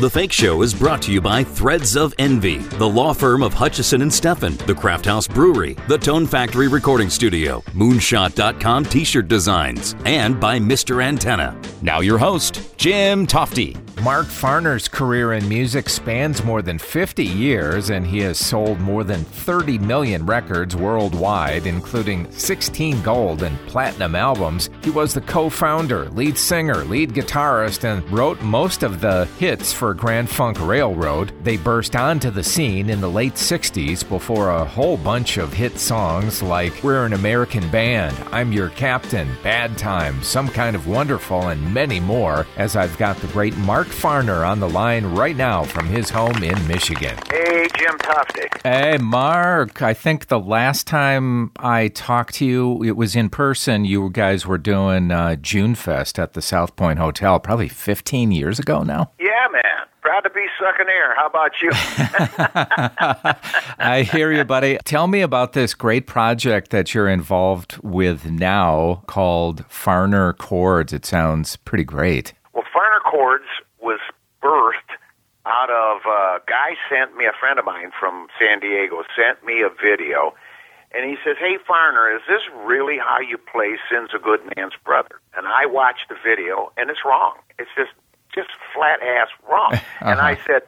The Fake Show is brought to you by Threads of Envy, the law firm of Hutchison and Steffen, the Craft House Brewery, the Tone Factory Recording Studio, Moonshot.com T-shirt designs, and by Mr. Antenna. Now your host, Jim Tofte. Mark Farner's career in music spans more than 50 years, and he has sold more than 30 million records worldwide, including 16 gold and platinum albums. He was the co founder, lead singer, lead guitarist, and wrote most of the hits for Grand Funk Railroad. They burst onto the scene in the late 60s before a whole bunch of hit songs like We're an American Band, I'm Your Captain, Bad Time, Some Kind of Wonderful, and many more, as I've got the great Mark Farner on the line right now from his home in Michigan. Hey, Jim Tofte. Hey, Mark. I think the last time I talked to you, it was in person. You guys were doing uh, June Fest at the South Point Hotel probably 15 years ago now. Yeah, man. Proud to be sucking air. How about you? I hear you, buddy. Tell me about this great project that you're involved with now called Farner Chords. It sounds pretty great. Well, Farner Chords was birthed out of uh, guy sent me, a friend of mine from San Diego, sent me a video. And he says, Hey, Farner, is this really how you play Sin's a Good Man's Brother? And I watched the video, and it's wrong. It's just just flat ass wrong. uh-huh. And I said,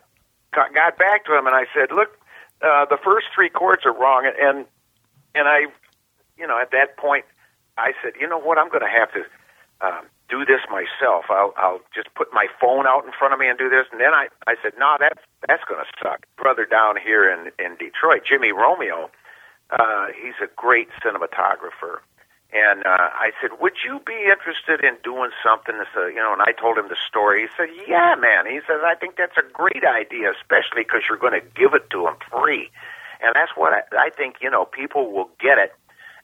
got back to him and I said, look, uh, the first three chords are wrong. And, and, and I, you know, at that point, I said, you know what, I'm going to have to um, do this myself. I'll, I'll just put my phone out in front of me and do this. And then I, I said, no, that's, that's going to suck. Brother down here in, in Detroit, Jimmy Romeo, uh, he's a great cinematographer and uh, I said, "Would you be interested in doing something?" This, uh, you know, and I told him the story. He said, "Yeah, man." He says, "I think that's a great idea, especially because you're going to give it to them free." And that's what I, I think. You know, people will get it,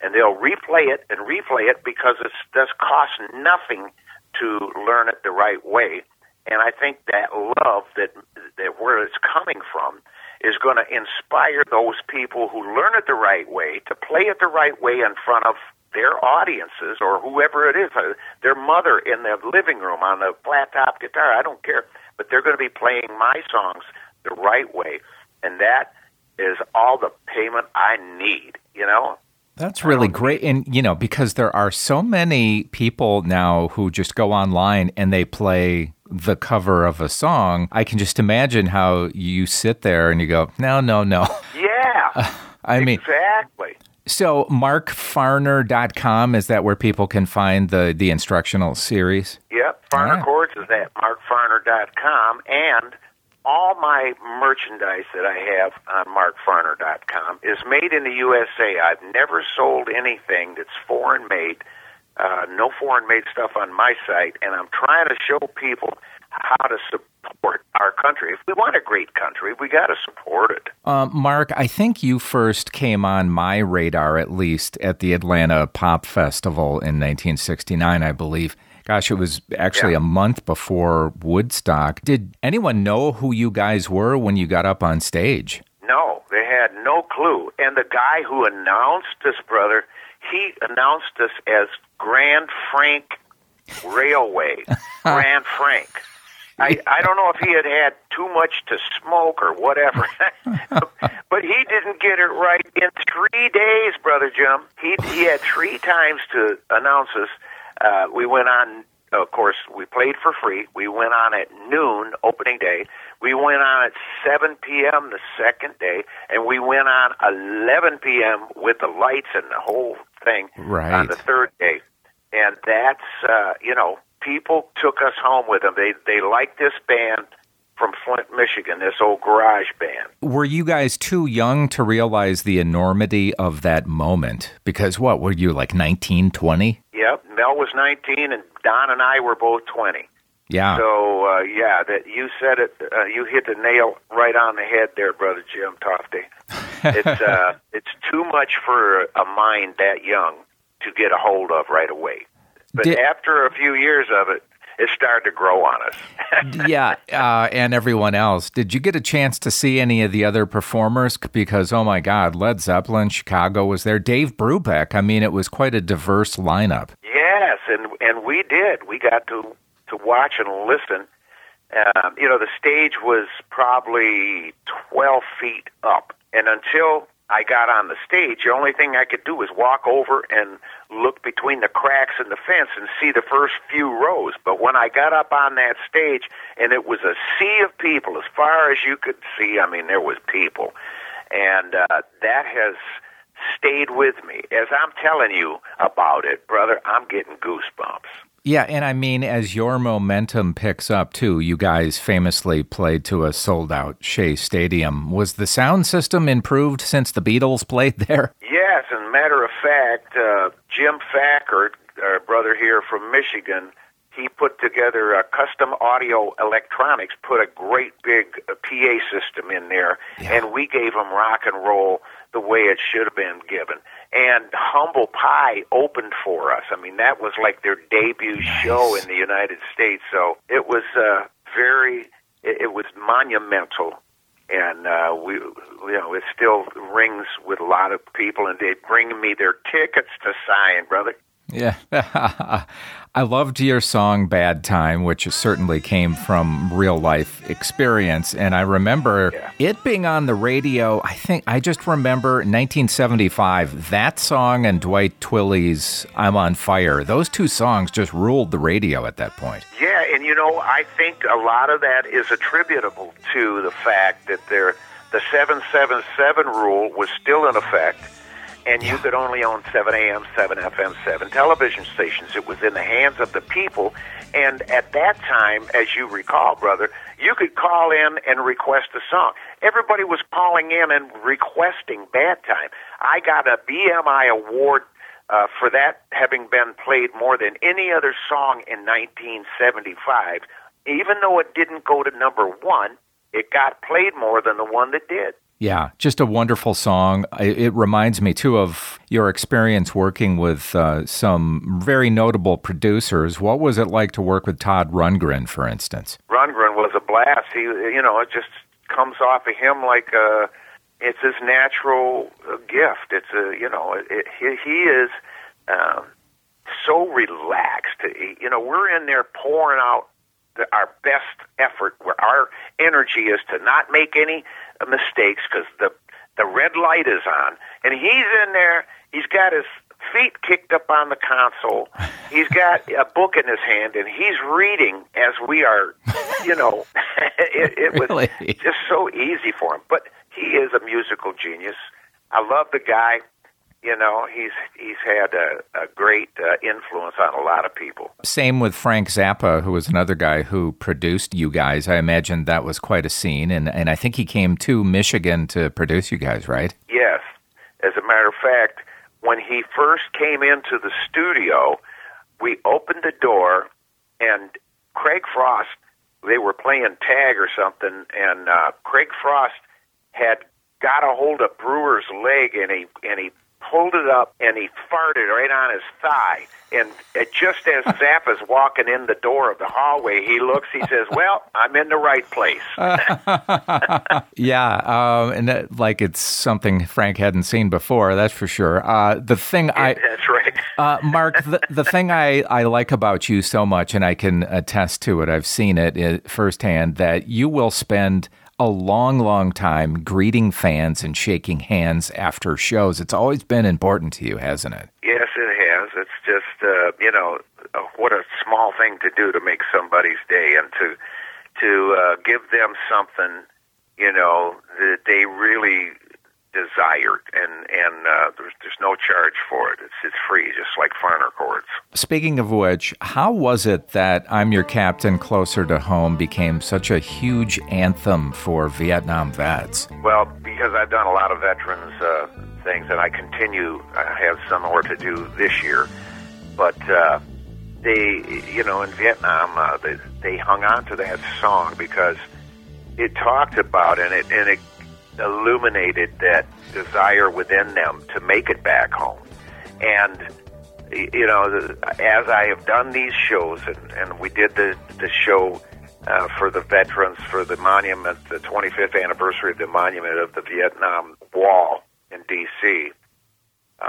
and they'll replay it and replay it because it does cost nothing to learn it the right way. And I think that love that that where it's coming from is going to inspire those people who learn it the right way to play it the right way in front of their audiences or whoever it is, uh, their mother in the living room on a flat top guitar, I don't care, but they're going to be playing my songs the right way, and that is all the payment I need, you know? That's really great. And, you know, because there are so many people now who just go online and they play the cover of a song, I can just imagine how you sit there and you go, no, no, no. Yeah. I mean, exactly. So, markfarner.com, is that where people can find the, the instructional series? Yep. Farner right. Chords is at markfarner.com. And all my merchandise that I have on markfarner.com is made in the USA. I've never sold anything that's foreign made, uh, no foreign made stuff on my site. And I'm trying to show people how to support our country. If we want a great country, we got to support it. Um, Mark, I think you first came on my radar, at least, at the Atlanta Pop Festival in 1969, I believe. Gosh, it was actually yeah. a month before Woodstock. Did anyone know who you guys were when you got up on stage? No, they had no clue. And the guy who announced this, brother, he announced us as Grand Frank Railway. Grand Frank. I I don't know if he had had too much to smoke or whatever, but he didn't get it right in three days, brother Jim. He he had three times to announce us. Uh, we went on. Of course, we played for free. We went on at noon opening day. We went on at 7 p.m. the second day, and we went on 11 p.m. with the lights and the whole thing right. on the third day. And that's uh, you know people took us home with them. They they liked this band from Flint, Michigan, this old garage band. Were you guys too young to realize the enormity of that moment? Because what, were you like 19, 20? Yep, Mel was 19 and Don and I were both 20. Yeah. So, uh, yeah, that you said it, uh, you hit the nail right on the head there, brother Jim Tofte. it's, uh, it's too much for a mind that young to get a hold of right away. But Did, after a few years of it, it started to grow on us. yeah, uh, and everyone else. Did you get a chance to see any of the other performers? Because oh my God, Led Zeppelin, Chicago was there. Dave Brubeck. I mean, it was quite a diverse lineup. Yes, and and we did. We got to to watch and listen Um, you know, the stage was probably 12 feet up. And until I got on the stage, the only thing I could do was walk over and look between the cracks in the fence and see the first few rows. But when I got up on that stage and it was a sea of people as far as you could see, I mean, there was people. And uh, that has stayed with me. As I'm telling you about it, brother, I'm getting goosebumps. Yeah, and I mean, as your momentum picks up too, you guys famously played to a sold out Shea Stadium. Was the sound system improved since the Beatles played there? Yes, and matter of fact, uh, Jim Fackert, our brother here from Michigan, he put together a custom audio electronics, put a great big uh, PA system in there, yeah. and we gave him rock and roll the way it should have been given. And Humble Pie opened for us. I mean, that was like their debut nice. show in the United States. So it was uh, very, it, it was monumental. And uh, we, you know, it still rings with a lot of people, and they bring me their tickets to sign, brother. Yeah. I loved your song Bad Time, which certainly came from real life experience. And I remember yeah. it being on the radio. I think I just remember 1975, that song and Dwight Twilley's I'm on Fire. Those two songs just ruled the radio at that point. Yeah. And, you know, I think a lot of that is attributable to the fact that there, the 777 rule was still in effect and you could only own 7 AM, 7 FM, 7 television stations. It was in the hands of the people. And at that time, as you recall, brother, you could call in and request a song. Everybody was calling in and requesting Bad Time. I got a BMI award uh, for that having been played more than any other song in 1975. Even though it didn't go to number one, it got played more than the one that did. Yeah, just a wonderful song. It reminds me too of your experience working with uh, some very notable producers. What was it like to work with Todd Rundgren, for instance? Rundgren was a blast. He, you know, it just comes off of him like a, uh, it's his natural uh, gift. It's a, you know, it, it, he, he is um, so relaxed. You know, we're in there pouring out the, our best effort, where our energy is to not make any mistakes because the the red light is on, and he's in there. He's got his feet kicked up on the console. He's got a book in his hand, and he's reading as we are. You know, it, it really? was just so easy for him. But he is a musical genius. I love the guy you know, he's he's had a, a great uh, influence on a lot of people. Same with Frank Zappa, who was another guy who produced you guys. I imagine that was quite a scene, and and I think he came to Michigan to produce you guys, right? Yes. As a matter of fact, when he first came into the studio, we opened the door, and Craig Frost. They were playing tag or something, and uh, Craig Frost had got a hold of Brewer's leg, and he and he pulled it up and he farted right on his thigh. And just as Zappa's walking in the door of the hallway, he looks, he says, Well, I'm in the right place. yeah. Um, and that, like it's something Frank hadn't seen before, that's for sure. Uh, the thing I. That's right. uh, Mark, the, the thing I, I like about you so much, and I can attest to it, I've seen it uh, firsthand, that you will spend a long, long time greeting fans and shaking hands after shows. It's always been important to you, hasn't it? Yes, it has. It's just, uh, you know, uh, what a small thing to do to make somebody's day and to to uh, give them something, you know, that they really desired, and and uh, there's there's no charge for it. It's it's free, just like Farner chords. Speaking of which, how was it that "I'm Your Captain, Closer to Home" became such a huge anthem for Vietnam vets? Well, because I've done a lot of veterans uh, things, and I continue. I have some more to do this year, but. Uh, they, you know, in Vietnam, uh, they, they hung on to that song because it talked about and it and it illuminated that desire within them to make it back home. And you know, as I have done these shows, and, and we did the the show uh, for the veterans for the monument, the 25th anniversary of the monument of the Vietnam Wall in D.C.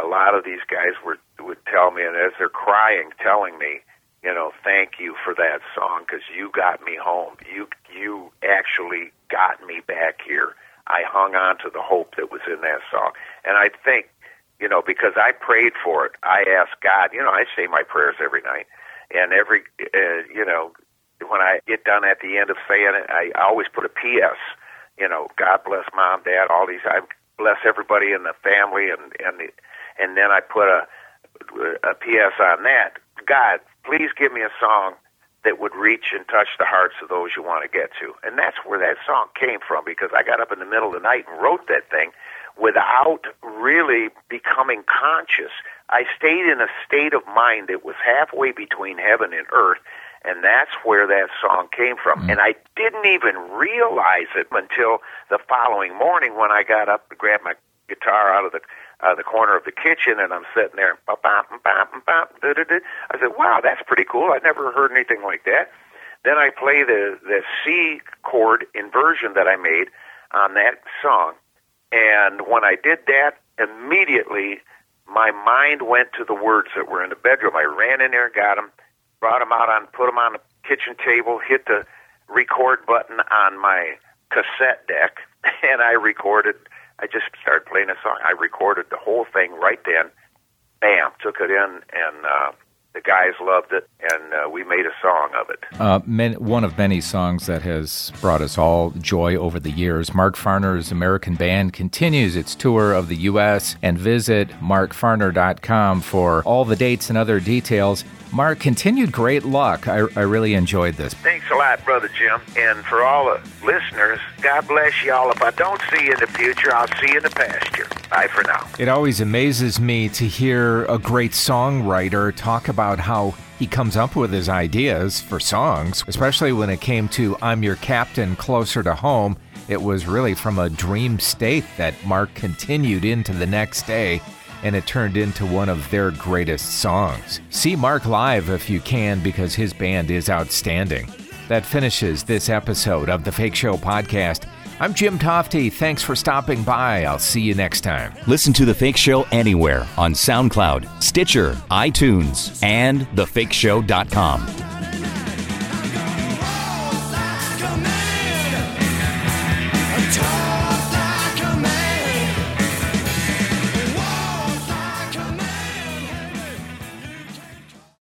A lot of these guys were would tell me, and as they're crying, telling me, you know, thank you for that song because you got me home. You you actually got me back here. I hung on to the hope that was in that song, and I think, you know, because I prayed for it. I asked God. You know, I say my prayers every night, and every, uh, you know, when I get done at the end of saying it, I always put a P.S. You know, God bless mom, dad, all these. I bless everybody in the family, and and the, and then I put a a P.S. on that. God, please give me a song that would reach and touch the hearts of those you want to get to. And that's where that song came from because I got up in the middle of the night and wrote that thing without really becoming conscious. I stayed in a state of mind that was halfway between heaven and earth. And that's where that song came from. Mm-hmm. And I didn't even realize it until the following morning when I got up to grab my guitar out of the uh, the corner of the kitchen, and I'm sitting there. I said, "Wow, that's pretty cool. I never heard anything like that." Then I play the the C chord inversion that I made on that song, and when I did that, immediately my mind went to the words that were in the bedroom. I ran in there, got them, brought them out on, put them on the kitchen table, hit the record button on my cassette deck, and I recorded I just started playing a song. I recorded the whole thing right then. Bam, took it in, and uh, the guys loved it, and uh, we made a song of it. Uh, one of many songs that has brought us all joy over the years. Mark Farner's American Band continues its tour of the U.S. and visit markfarner.com for all the dates and other details. Mark, continued great luck. I, I really enjoyed this. Thanks a lot, Brother Jim. And for all the listeners, God bless y'all. If I don't see you in the future, I'll see you in the pasture. Bye for now. It always amazes me to hear a great songwriter talk about how he comes up with his ideas for songs, especially when it came to I'm Your Captain Closer to Home. It was really from a dream state that Mark continued into the next day and it turned into one of their greatest songs. See Mark live if you can because his band is outstanding. That finishes this episode of the Fake Show podcast. I'm Jim Tofte. Thanks for stopping by. I'll see you next time. Listen to The Fake Show anywhere on SoundCloud, Stitcher, iTunes, and thefakeshow.com.